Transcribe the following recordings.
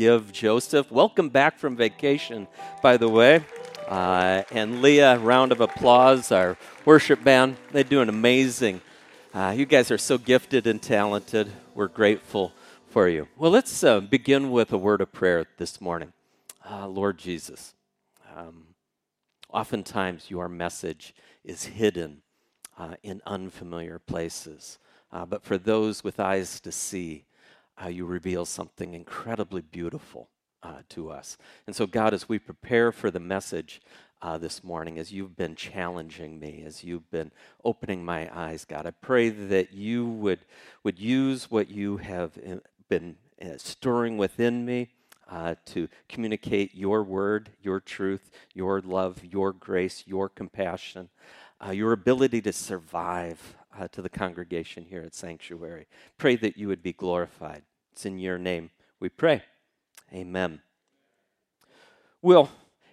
give Joseph. Welcome back from vacation, by the way. Uh, and Leah, round of applause. Our worship band, they do an amazing. Uh, you guys are so gifted and talented. We're grateful for you. Well, let's uh, begin with a word of prayer this morning. Uh, Lord Jesus, um, oftentimes your message is hidden uh, in unfamiliar places. Uh, but for those with eyes to see, uh, you reveal something incredibly beautiful uh, to us. And so, God, as we prepare for the message uh, this morning, as you've been challenging me, as you've been opening my eyes, God, I pray that you would, would use what you have uh, been uh, stirring within me. Uh, to communicate your word, your truth, your love, your grace, your compassion, uh, your ability to survive uh, to the congregation here at Sanctuary. Pray that you would be glorified. It's in your name we pray. Amen. Well,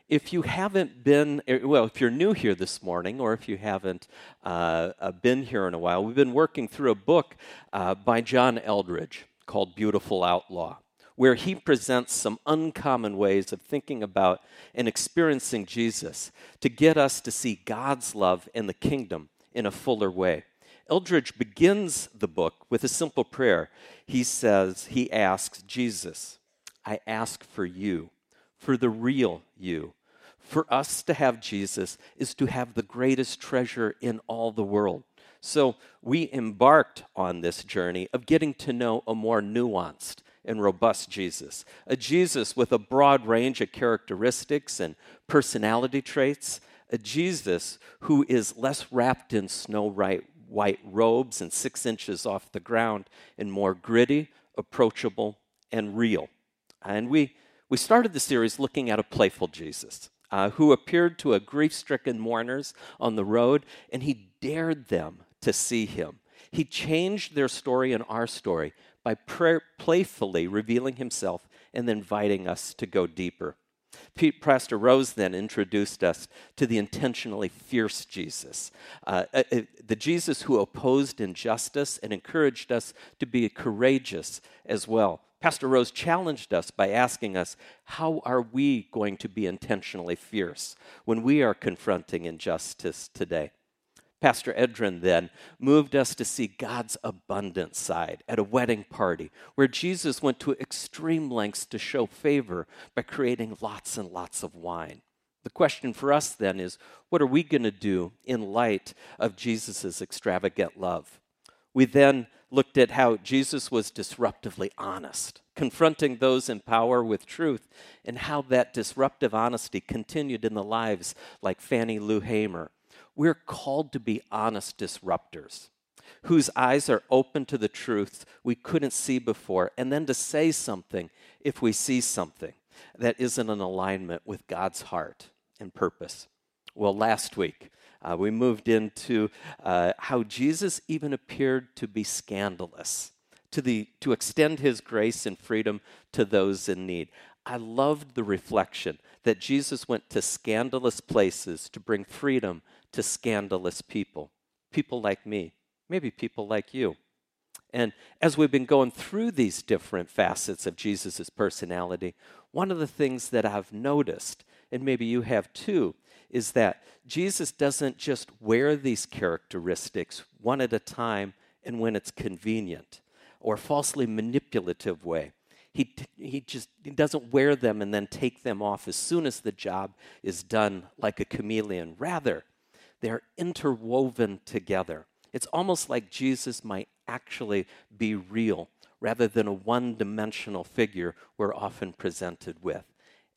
if you haven't been, er, well, if you're new here this morning, or if you haven't uh, uh, been here in a while, we've been working through a book uh, by John Eldredge called Beautiful Outlaw, where he presents some uncommon ways of thinking about and experiencing Jesus to get us to see God's love and the kingdom in a fuller way. Eldredge begins the book with a simple prayer. He says, he asks Jesus, I ask for you, for the real you. For us to have Jesus is to have the greatest treasure in all the world. So we embarked on this journey of getting to know a more nuanced and robust Jesus, a Jesus with a broad range of characteristics and personality traits, a Jesus who is less wrapped in snow white robes and six inches off the ground and more gritty, approachable, and real. And we, we started the series looking at a playful Jesus uh, who appeared to a grief stricken mourners on the road, and he dared them to see him. He changed their story and our story by prayer, playfully revealing himself and inviting us to go deeper. Pete Pastor Rose then introduced us to the intentionally fierce Jesus, uh, uh, uh, the Jesus who opposed injustice and encouraged us to be courageous as well. Pastor Rose challenged us by asking us, How are we going to be intentionally fierce when we are confronting injustice today? Pastor Edrin then moved us to see God's abundant side at a wedding party where Jesus went to extreme lengths to show favor by creating lots and lots of wine. The question for us then is what are we going to do in light of Jesus' extravagant love? We then looked at how Jesus was disruptively honest, confronting those in power with truth, and how that disruptive honesty continued in the lives like Fannie Lou Hamer we're called to be honest disruptors whose eyes are open to the truth we couldn't see before, and then to say something if we see something that isn't in alignment with God's heart and purpose. Well, last week, uh, we moved into uh, how Jesus even appeared to be scandalous, to, the, to extend his grace and freedom to those in need. I loved the reflection that Jesus went to scandalous places to bring freedom to scandalous people, people like me, maybe people like you. And as we've been going through these different facets of Jesus' personality, one of the things that I've noticed, and maybe you have too, is that Jesus doesn't just wear these characteristics one at a time and when it's convenient or falsely manipulative way. He, he just he doesn't wear them and then take them off as soon as the job is done like a chameleon. Rather, they're interwoven together. It's almost like Jesus might actually be real rather than a one dimensional figure we're often presented with.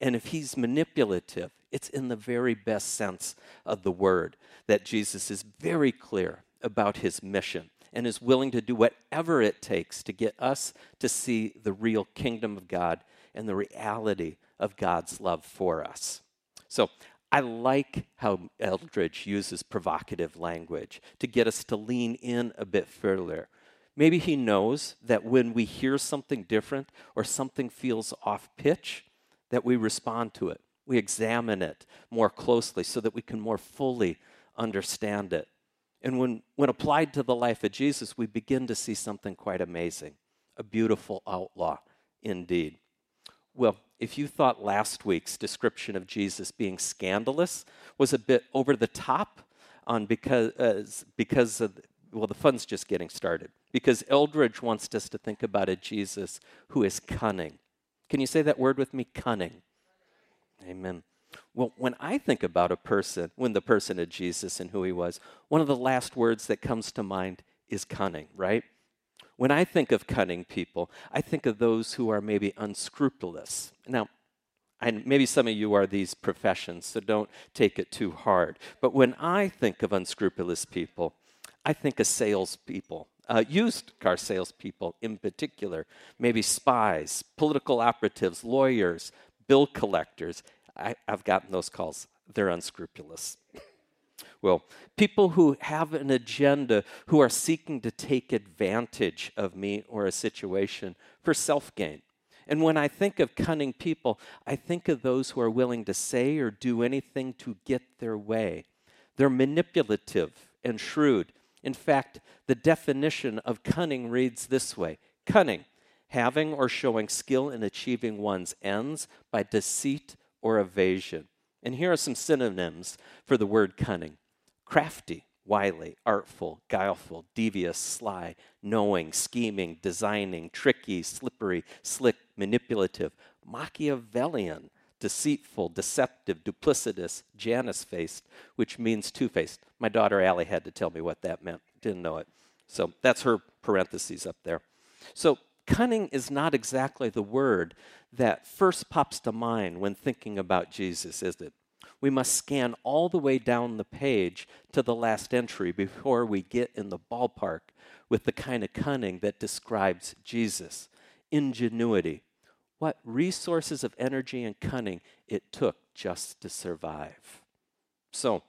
And if he's manipulative, it's in the very best sense of the word that Jesus is very clear about his mission and is willing to do whatever it takes to get us to see the real kingdom of God and the reality of God's love for us. So I like how Eldredge uses provocative language to get us to lean in a bit further. Maybe he knows that when we hear something different or something feels off pitch, that we respond to it. We examine it more closely so that we can more fully understand it. And when, when applied to the life of Jesus, we begin to see something quite amazing a beautiful outlaw indeed. Well, if you thought last week's description of Jesus being scandalous was a bit over the top on because, uh, because of, well, the fun's just getting started. Because Eldredge wants us to think about a Jesus who is cunning. Can you say that word with me? Cunning. Amen. Well, when I think about a person, when the person of Jesus and who he was, one of the last words that comes to mind is cunning, right? When I think of cunning people, I think of those who are maybe unscrupulous. Now, and maybe some of you are these professions, so don't take it too hard. But when I think of unscrupulous people, I think of salespeople, uh, used car salespeople in particular, maybe spies, political operatives, lawyers, bill collectors. I, I've gotten those calls. They're unscrupulous. well, people who have an agenda, who are seeking to take advantage of me or a situation for self gain. And when I think of cunning people, I think of those who are willing to say or do anything to get their way. They're manipulative and shrewd. In fact, the definition of cunning reads this way Cunning, having or showing skill in achieving one's ends by deceit or evasion. And here are some synonyms for the word cunning crafty, wily, artful, guileful, devious, sly, knowing, scheming, designing, tricky, slippery, slick, manipulative, Machiavellian, deceitful, deceptive, duplicitous, Janus faced, which means two faced. My daughter Allie had to tell me what that meant. Didn't know it. So that's her parentheses up there. So cunning is not exactly the word that first pops to mind when thinking about Jesus, is it? We must scan all the way down the page to the last entry before we get in the ballpark with the kind of cunning that describes Jesus. Ingenuity, what resources of energy and cunning it took just to survive. So,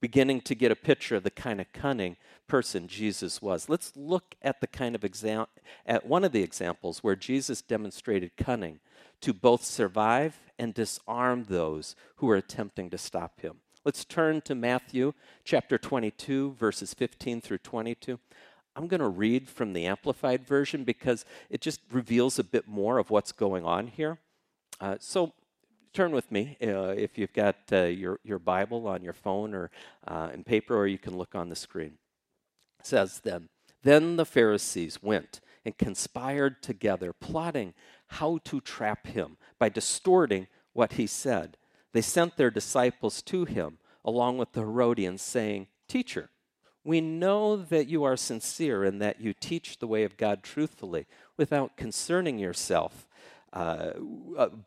beginning to get a picture of the kind of cunning person Jesus was. Let's look at the kind of exam at one of the examples where Jesus demonstrated cunning to both survive and disarm those who are attempting to stop him. Let's turn to Matthew chapter 22 verses 15 through 22. I'm going to read from the Amplified Version because it just reveals a bit more of what's going on here. Uh, so turn with me uh, if you've got uh, your, your Bible on your phone or uh, in paper, or you can look on the screen. It says then, Then the Pharisees went and conspired together, plotting how to trap him by distorting what he said. They sent their disciples to him along with the Herodians, saying, Teacher, we know that you are sincere and that you teach the way of God truthfully without concerning yourself uh,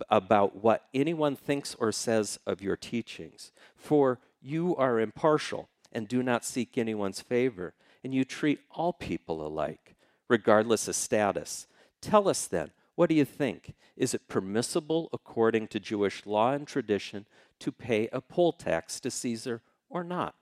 about what anyone thinks or says of your teachings. For you are impartial and do not seek anyone's favor, and you treat all people alike, regardless of status. Tell us then, what do you think? Is it permissible according to Jewish law and tradition to pay a poll tax to Caesar or not?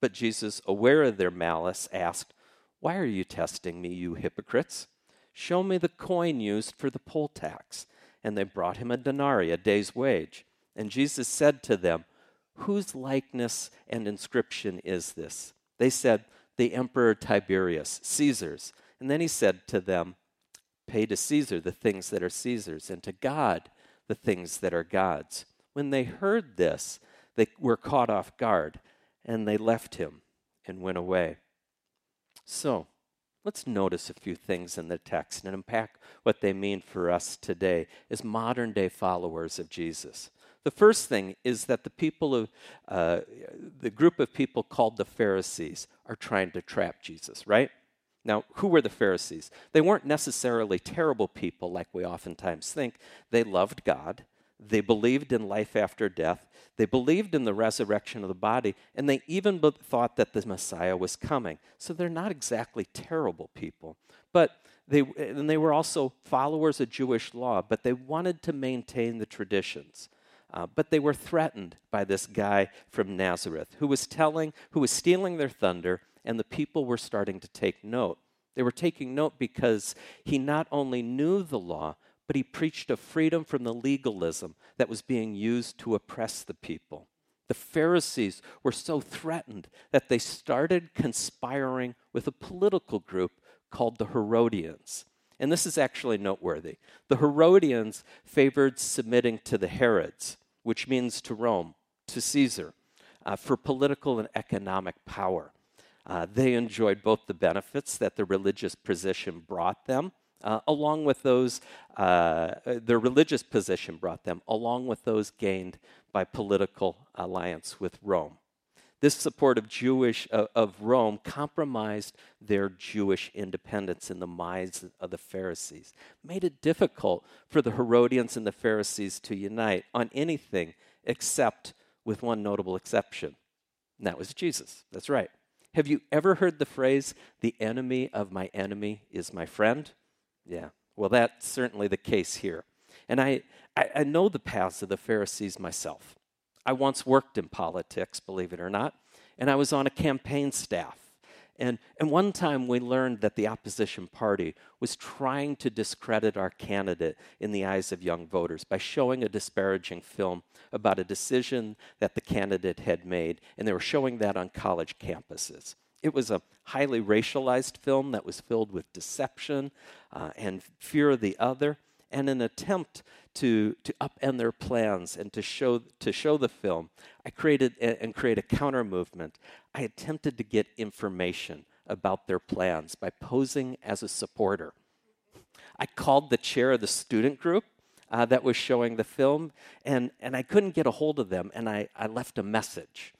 But Jesus, aware of their malice, asked, Why are you testing me, you hypocrites? Show me the coin used for the poll tax. And they brought him a denarii, a day's wage. And Jesus said to them, Whose likeness and inscription is this? They said, The Emperor Tiberius, Caesar's. And then he said to them, Pay to Caesar the things that are Caesar's, and to God the things that are God's. When they heard this, they were caught off guard and they left him and went away. So, let's notice a few things in the text and unpack what they mean for us today as modern day followers of Jesus. The first thing is that the people of uh, the group of people called the Pharisees are trying to trap Jesus, right? Now, who were the Pharisees? They weren't necessarily terrible people like we oftentimes think. They loved God. They believed in life after death. They believed in the resurrection of the body. And they even thought that the Messiah was coming. So they're not exactly terrible people. But they, and they were also followers of Jewish law, but they wanted to maintain the traditions. Uh, but they were threatened by this guy from Nazareth who was telling, who was stealing their thunder, and the people were starting to take note. They were taking note because he not only knew the law, but he preached a freedom from the legalism that was being used to oppress the people. The Pharisees were so threatened that they started conspiring with a political group called the Herodians. And this is actually noteworthy. The Herodians favored submitting to the Herods, which means to Rome, to Caesar, uh, for political and economic power. Uh, they enjoyed both the benefits that the religious position brought them, uh, along with those, uh, their religious position brought them, along with those gained by political alliance with Rome. This support of Jewish uh, of Rome compromised their Jewish independence in the minds of the Pharisees, made it difficult for the Herodians and the Pharisees to unite on anything except with one notable exception, and that was Jesus. That's right. Have you ever heard the phrase, the enemy of my enemy is my friend? Yeah, well, that's certainly the case here. And I, I, I know the paths of the Pharisees myself. I once worked in politics, believe it or not, and I was on a campaign staff. And, and one time we learned that the opposition party was trying to discredit our candidate in the eyes of young voters by showing a disparaging film about a decision that the candidate had made, and they were showing that on college campuses. It was a highly racialized film that was filled with deception uh, and fear of the other, and an attempt to, to upend their plans and to show, to show the film. I created and create a counter movement. I attempted to get information about their plans by posing as a supporter. I called the chair of the student group uh, that was showing the film, and, and I couldn't get a hold of them, and I, I left a message.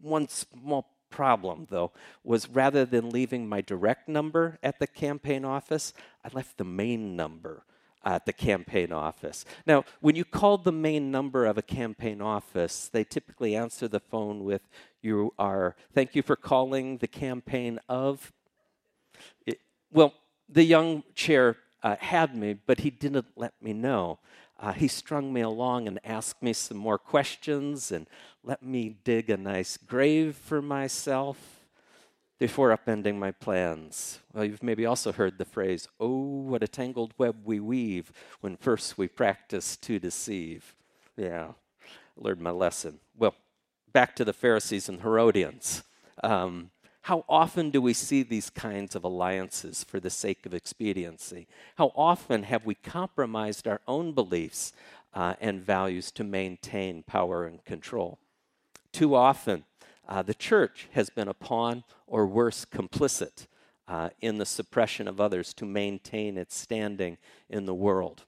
One small problem, though, was rather than leaving my direct number at the campaign office, I left the main number at the campaign office. Now, when you call the main number of a campaign office, they typically answer the phone with, You are, thank you for calling the campaign of. It, well, the young chair uh, had me, but he didn't let me know. Uh, he strung me along and asked me some more questions and let me dig a nice grave for myself before upending my plans. Well, you've maybe also heard the phrase, oh, what a tangled web we weave when first we practice to deceive. Yeah, learned my lesson. Well, back to the Pharisees and Herodians. Um, how often do we see these kinds of alliances for the sake of expediency? How often have we compromised our own beliefs uh, and values to maintain power and control? Too often, uh, the church has been a pawn or worse, complicit uh, in the suppression of others to maintain its standing in the world.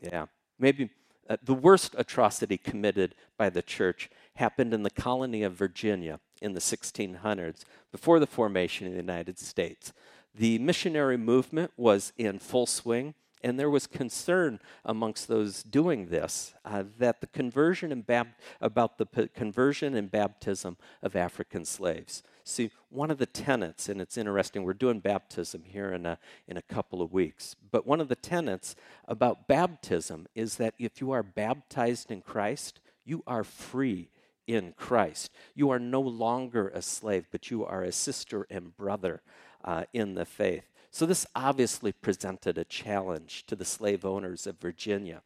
Yeah, maybe uh, the worst atrocity committed by the church happened in the colony of Virginia in the 1600s, before the formation of the United States. The missionary movement was in full swing, and there was concern amongst those doing this uh, that the conversion and bab- about the p- conversion and baptism of African slaves. See, one of the tenets, and it's interesting, we're doing baptism here in a, in a couple of weeks, but one of the tenets about baptism is that if you are baptized in Christ, you are free in Christ. You are no longer a slave, but you are a sister and brother uh, in the faith. So, this obviously presented a challenge to the slave owners of Virginia.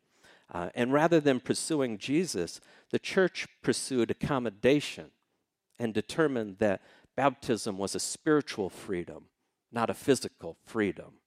Uh, and rather than pursuing Jesus, the church pursued accommodation and determined that baptism was a spiritual freedom, not a physical freedom.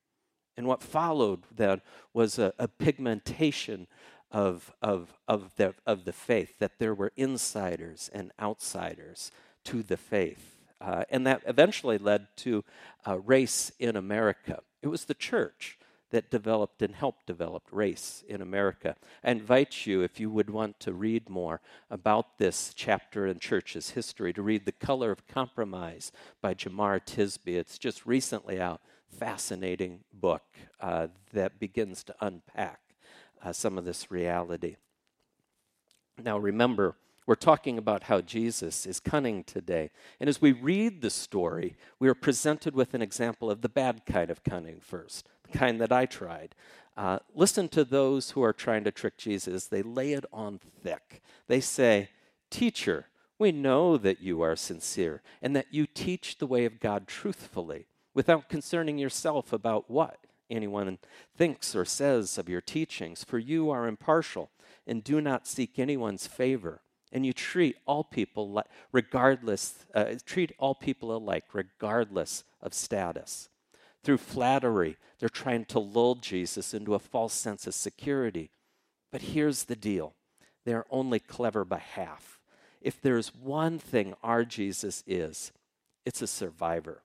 And what followed then was a, a pigmentation of, of, of, the, of the faith, that there were insiders and outsiders to the faith. Uh, and that eventually led to uh, race in America. It was the church that developed and helped develop race in America. I invite you, if you would want to read more about this chapter in church's history, to read The Color of Compromise by Jemar Tisby. It's just recently out. Fascinating book uh, that begins to unpack uh, some of this reality. Now, remember, we're talking about how Jesus is cunning today. And as we read the story, we are presented with an example of the bad kind of cunning first, the kind that I tried. Uh, listen to those who are trying to trick Jesus. They lay it on thick. They say, Teacher, we know that you are sincere and that you teach the way of God truthfully without concerning yourself about what anyone thinks or says of your teachings, for you are impartial and do not seek anyone's favor. And you treat all people regardless, uh, treat all people alike, regardless of status. Through flattery, they're trying to lull Jesus into a false sense of security. But here's the deal they're only clever by half. If there's one thing our Jesus is, it's a survivor.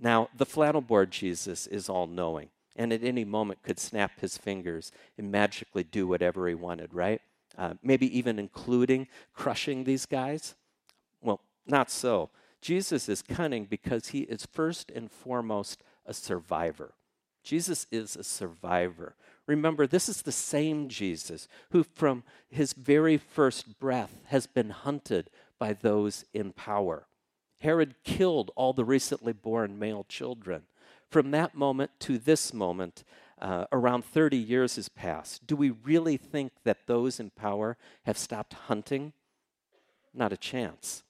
Now, the flannel board Jesus is all knowing, and at any moment could snap his fingers and magically do whatever he wanted, right? Uh, maybe even including crushing these guys. Well, not so. Jesus is cunning because he is first and foremost a survivor. Jesus is a survivor. Remember, this is the same Jesus who, from his very first breath, has been hunted by those in power. Herod killed all the recently born male children. From that moment to this moment, uh, around 30 years has passed. Do we really think that those in power have stopped hunting? Not a chance.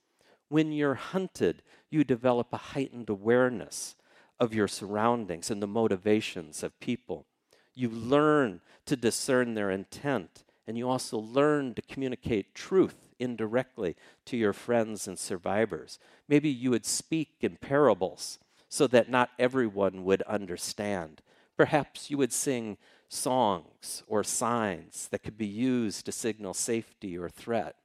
When you're hunted, you develop a heightened awareness of your surroundings and the motivations of people. You learn to discern their intent, and you also learn to communicate truth indirectly to your friends and survivors. Maybe you would speak in parables so that not everyone would understand. Perhaps you would sing songs or signs that could be used to signal safety or threat.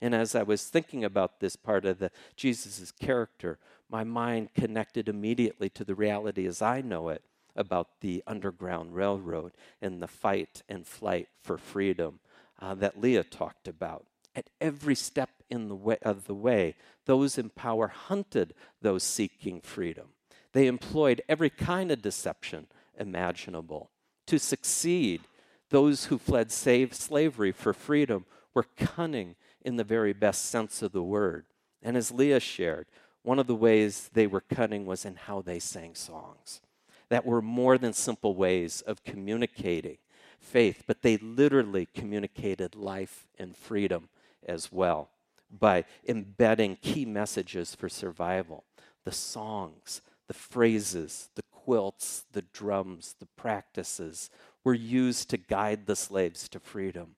And as I was thinking about this part of the Jesus' character, my mind connected immediately to the reality as I know it about the Underground Railroad and the fight and flight for freedom uh, that Leah talked about. At every step in the way, of the way, those in power hunted those seeking freedom. They employed every kind of deception imaginable. To succeed, those who fled slavery for freedom were cunning in the very best sense of the word. And as Leah shared, one of the ways they were cunning was in how they sang songs that were more than simple ways of communicating faith, but they literally communicated life and freedom as well by embedding key messages for survival. The songs, the phrases, the quilts, the drums, the practices were used to guide the slaves to freedom.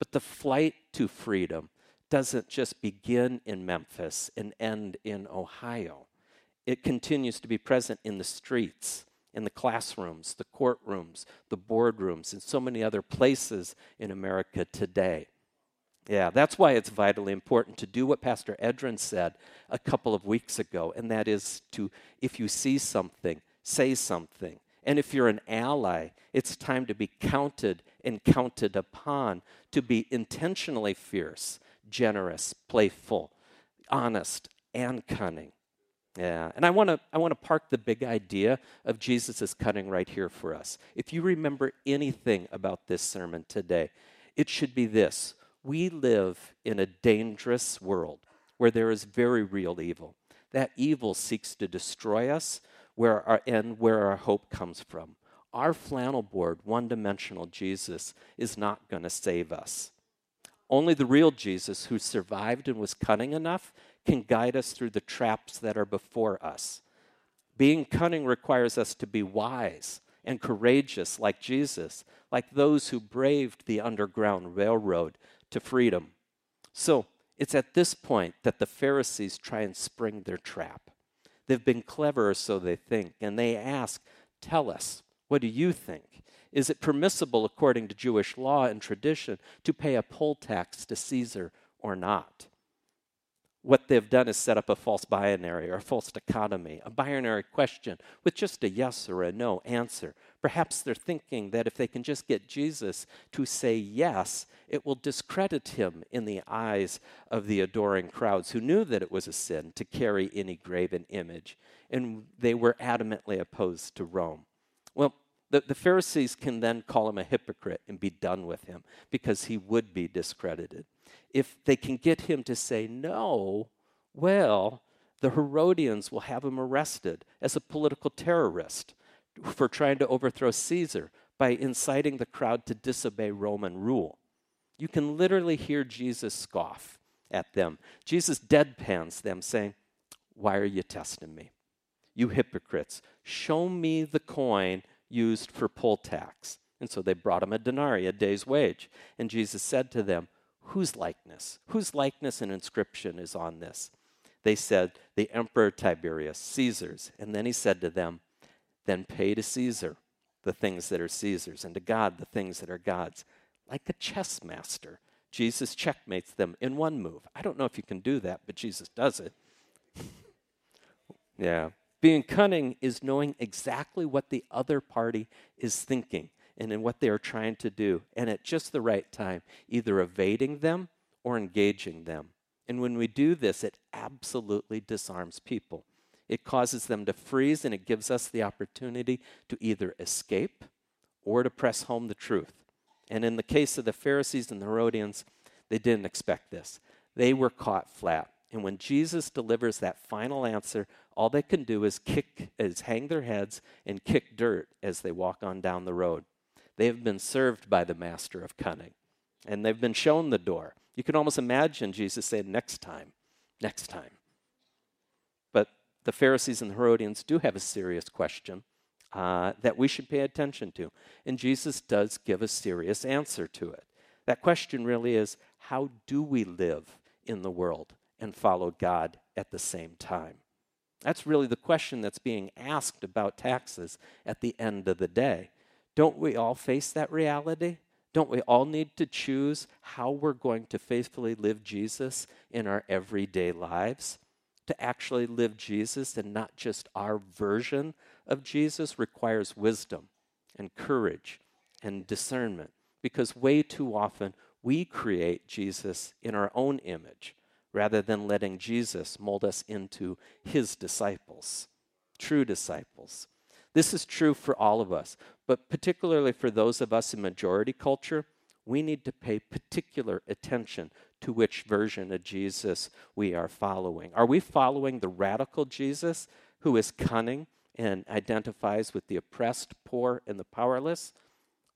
But the flight to freedom doesn't just begin in Memphis and end in Ohio. It continues to be present in the streets, in the classrooms, the courtrooms, the boardrooms, and so many other places in America today. Yeah, that's why it's vitally important to do what Pastor Edrin said a couple of weeks ago, and that is to, if you see something, say something. And if you're an ally, it's time to be counted and counted upon to be intentionally fierce, generous, playful, honest, and cunning. Yeah, and I want to I want to park the big idea of Jesus' cunning right here for us. If you remember anything about this sermon today, it should be this: we live in a dangerous world where there is very real evil. That evil seeks to destroy us, where our and where our hope comes from. Our flannel board, one-dimensional Jesus, is not going to save us. Only the real Jesus, who survived and was cunning enough, can guide us through the traps that are before us. Being cunning requires us to be wise and courageous like Jesus, like those who braved the Underground Railroad to freedom. So it's at this point that the Pharisees try and spring their trap. They've been clever, so they think, and they ask, Tell us, what do you think? Is it permissible, according to Jewish law and tradition, to pay a poll tax to Caesar or not? What they've done is set up a false binary or a false dichotomy, a binary question with just a yes or a no answer. Perhaps they're thinking that if they can just get Jesus to say yes, it will discredit him in the eyes of the adoring crowds who knew that it was a sin to carry any graven image, and they were adamantly opposed to Rome. Well, the, the Pharisees can then call him a hypocrite and be done with him because he would be discredited. If they can get him to say no, well, the Herodians will have him arrested as a political terrorist for trying to overthrow Caesar by inciting the crowd to disobey Roman rule. You can literally hear Jesus scoff at them. Jesus deadpans them, saying, Why are you testing me? You hypocrites, show me the coin used for poll tax. And so they brought him a denarii, a day's wage. And Jesus said to them, Whose likeness? Whose likeness and inscription is on this? They said, The Emperor Tiberius, Caesar's. And then he said to them, Then pay to Caesar the things that are Caesar's, and to God the things that are God's. Like a chess master, Jesus checkmates them in one move. I don't know if you can do that, but Jesus does it. yeah. Being cunning is knowing exactly what the other party is thinking and in what they are trying to do, and at just the right time, either evading them or engaging them. And when we do this, it absolutely disarms people. It causes them to freeze, and it gives us the opportunity to either escape or to press home the truth. And in the case of the Pharisees and the Herodians, they didn't expect this. They were caught flat. And when Jesus delivers that final answer, all they can do is kick is hang their heads and kick dirt as they walk on down the road. They have been served by the master of cunning, and they've been shown the door. You can almost imagine Jesus saying, Next time, next time. But the Pharisees and the Herodians do have a serious question uh, that we should pay attention to. And Jesus does give a serious answer to it. That question really is how do we live in the world and follow God at the same time? That's really the question that's being asked about taxes at the end of the day. Don't we all face that reality? Don't we all need to choose how we're going to faithfully live Jesus in our everyday lives? To actually live Jesus and not just our version of Jesus requires wisdom and courage and discernment because way too often we create Jesus in our own image rather than letting Jesus mold us into his disciples, true disciples. This is true for all of us, but particularly for those of us in majority culture, we need to pay particular attention to which version of Jesus we are following. Are we following the radical Jesus who is cunning and identifies with the oppressed, poor, and the powerless,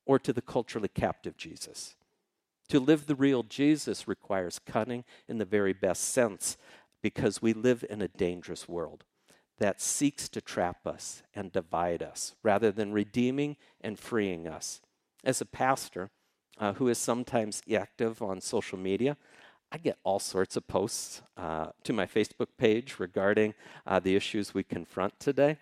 or to the culturally captive Jesus? To live the real Jesus requires cunning in the very best sense because we live in a dangerous world that seeks to trap us and divide us rather than redeeming and freeing us. As a pastor uh, who is sometimes active on social media, I get all sorts of posts uh, to my Facebook page regarding uh, the issues we confront today.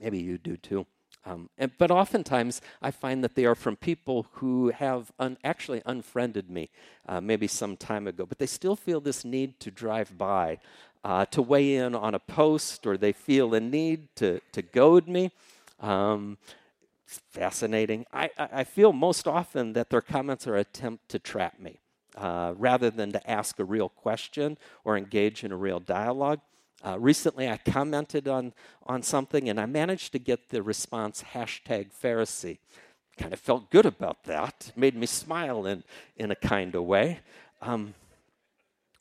Maybe you do too. Um, and, but oftentimes, I find that they are from people who have un, actually unfriended me uh, maybe some time ago, but they still feel this need to drive by, uh, to weigh in on a post, or they feel a need to, to goad me. Um, fascinating. I, I feel most often that their comments are an attempt to trap me uh, rather than to ask a real question or engage in a real dialogue. Uh, recently, I commented on, on something and I managed to get the response hashtag Pharisee. Kind of felt good about that. Made me smile in, in a kind of way. Um,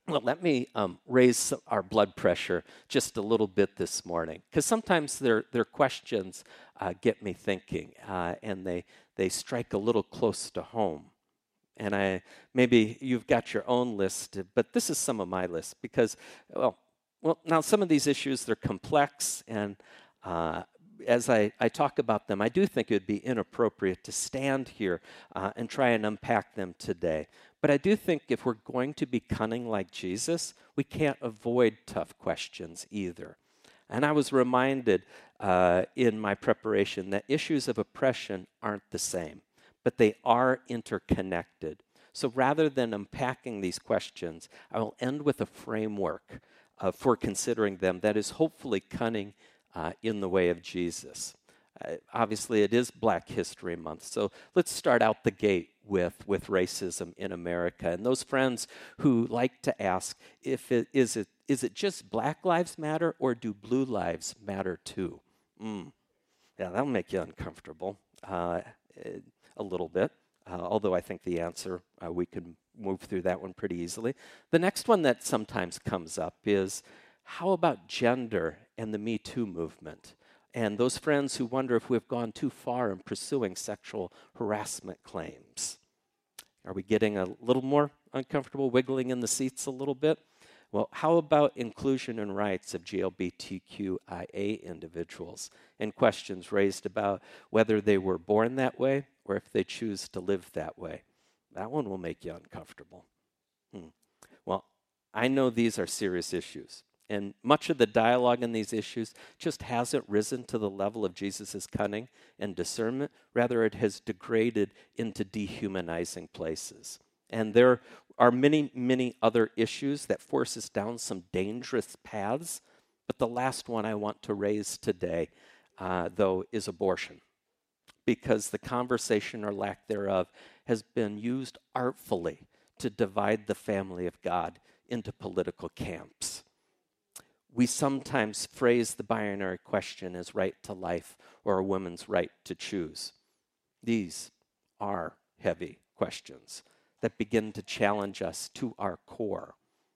well, let me um, raise our blood pressure just a little bit this morning, because sometimes their, their questions uh, get me thinking, uh, and they, they strike a little close to home. And I maybe you've got your own list, but this is some of my list because, well, well, now some of these issues, they're complex, and uh, as I, I, talk about them, I do think it would be inappropriate to stand here uh, and try and unpack them today. But I do think if we're going to be cunning like Jesus, we can't avoid tough questions either. And I was reminded uh, in my preparation that issues of oppression aren't the same, but they are interconnected. So rather than unpacking these questions, I will end with a framework uh, for considering them that is hopefully cunning uh, in the way of Jesus. Uh, obviously, it is Black History Month, so let's start out the gate with, with racism in America. And those friends who like to ask if it is it is it just Black Lives Matter or do Blue Lives matter too? Mm. Yeah, that'll make you uncomfortable uh, a little bit. Uh, although I think the answer uh, we can move through that one pretty easily. The next one that sometimes comes up is how about gender and the Me Too movement? And those friends who wonder if we've gone too far in pursuing sexual harassment claims. Are we getting a little more uncomfortable, wiggling in the seats a little bit? Well, how about inclusion and rights of GLBTQIA individuals and questions raised about whether they were born that way or if they choose to live that way? That one will make you uncomfortable. Hmm. Well, I know these are serious issues, And much of the dialogue in these issues just hasn't risen to the level of Jesus' cunning and discernment. Rather, it has degraded into dehumanizing places. And there are many, many other issues that force us down some dangerous paths. But the last one I want to raise today, uh, though, is abortion. Because the conversation or lack thereof has been used artfully to divide the family of God into political camps we sometimes phrase the binary question as right to life or a woman's right to choose. These are heavy questions that begin to challenge us to our core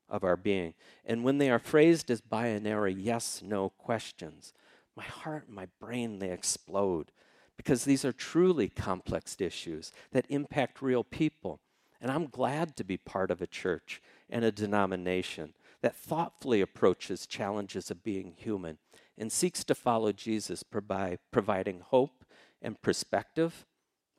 of our being. And when they are phrased as binary yes no questions, my heart and my brain they explode because these are truly complex issues that impact real people. And I'm glad to be part of a church and a denomination that thoughtfully approaches challenges of being human and seeks to follow Jesus by providing hope and perspective.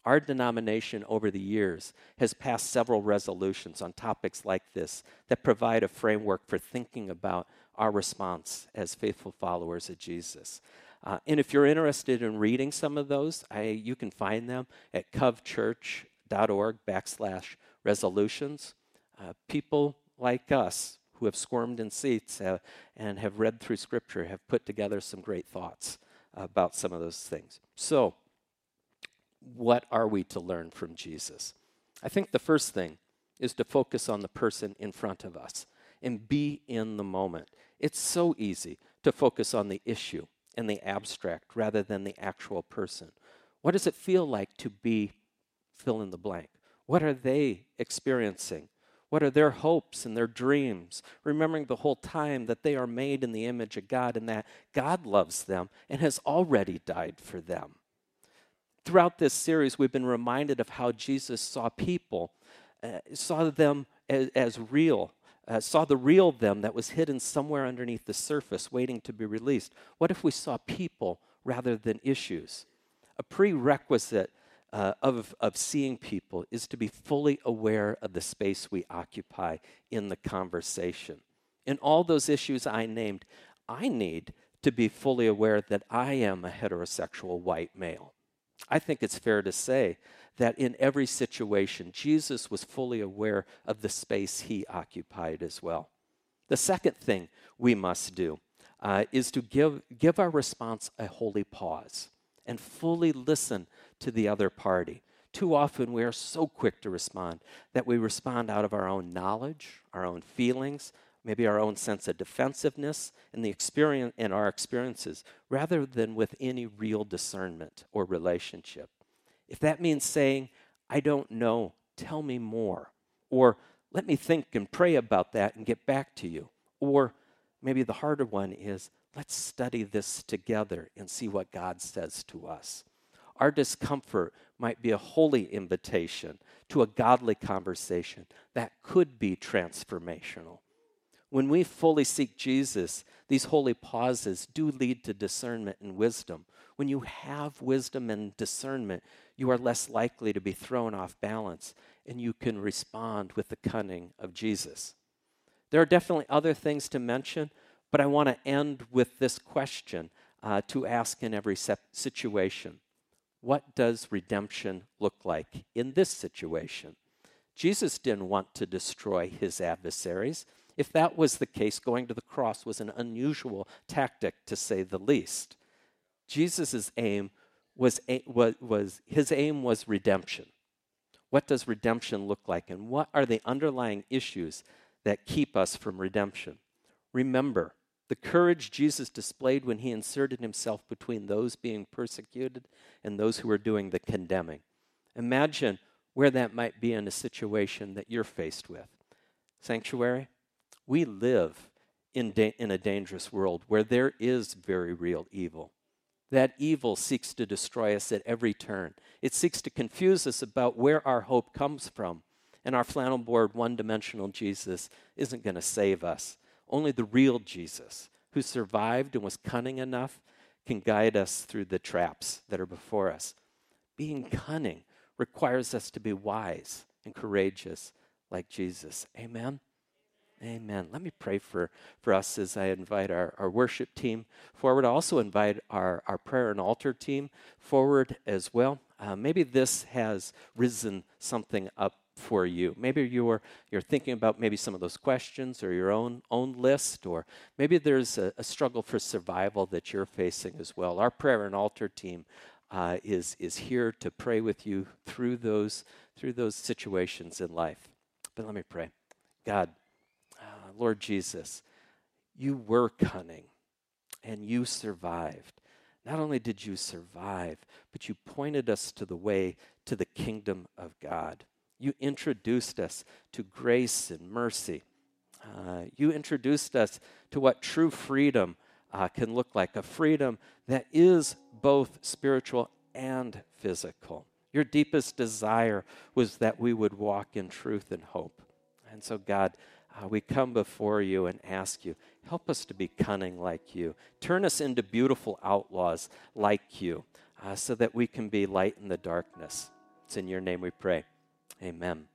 Our denomination over the years has passed several resolutions on topics like this that provide a framework for thinking about our response as faithful followers of Jesus. Uh, and if you're interested in reading some of those, I, you can find them at covchurch.org backslash resolutions. Uh, people like us who have squirmed in seats uh, and have read through Scripture have put together some great thoughts about some of those things. So, what are we to learn from Jesus? I think the first thing is to focus on the person in front of us and be in the moment. It's so easy to focus on the issue and the abstract rather than the actual person. What does it feel like to be fill in the blank? What are they experiencing? What are their hopes and their dreams? Remembering the whole time that they are made in the image of God and that God loves them and has already died for them. Throughout this series, we've been reminded of how Jesus saw people, uh, saw them as, as real, uh, saw the real them that was hidden somewhere underneath the surface, waiting to be released. What if we saw people rather than issues? A prerequisite uh, of, of seeing people is to be fully aware of the space we occupy in the conversation. In all those issues I named, I need to be fully aware that I am a heterosexual white male. I think it's fair to say that in every situation, Jesus was fully aware of the space he occupied as well. The second thing we must do uh, is to give, give our response a holy pause and fully listen to the other party. Too often we are so quick to respond that we respond out of our own knowledge, our own feelings, maybe our own sense of defensiveness and the experience and our experiences rather than with any real discernment or relationship. If that means saying, I don't know, tell me more, or let me think and pray about that and get back to you, or maybe the harder one is, let's study this together and see what God says to us. Our discomfort might be a holy invitation to a godly conversation that could be transformational. When we fully seek Jesus, these holy pauses do lead to discernment and wisdom. When you have wisdom and discernment, you are less likely to be thrown off balance and you can respond with the cunning of Jesus. There are definitely other things to mention, but I want to end with this question uh, to ask in every situation what does redemption look like in this situation? Jesus didn't want to destroy his adversaries. If that was the case, going to the cross was an unusual tactic to say the least. Jesus' aim was, was, was his aim was redemption. What does redemption look like, and what are the underlying issues that keep us from redemption? Remember, the courage Jesus displayed when he inserted himself between those being persecuted and those who were doing the condemning. Imagine where that might be in a situation that you're faced with. Sanctuary, we live in, da- in a dangerous world where there is very real evil. That evil seeks to destroy us at every turn. It seeks to confuse us about where our hope comes from. And our flannel board, one dimensional Jesus isn't going to save us. Only the real Jesus, who survived and was cunning enough, can guide us through the traps that are before us. Being cunning requires us to be wise and courageous like Jesus. Amen? Amen. Let me pray for, for us as I invite our, our worship team forward. I also invite our, our prayer and altar team forward as well. Uh, maybe this has risen something up for you. Maybe you're you're thinking about maybe some of those questions or your own own list, or maybe there's a, a struggle for survival that you're facing as well. Our prayer and altar team uh, is is here to pray with you through those through those situations in life. But let me pray, God, uh, Lord Jesus, you were cunning, and you survived. Not only did you survive, but you pointed us to the way to the kingdom of God. You introduced us to grace and mercy. Uh, you introduced us to what true freedom uh, can look like a freedom that is both spiritual and physical. Your deepest desire was that we would walk in truth and hope. And so, God, uh, we come before you and ask you, help us to be cunning like you. Turn us into beautiful outlaws like you uh, so that we can be light in the darkness. It's in your name we pray. Amen.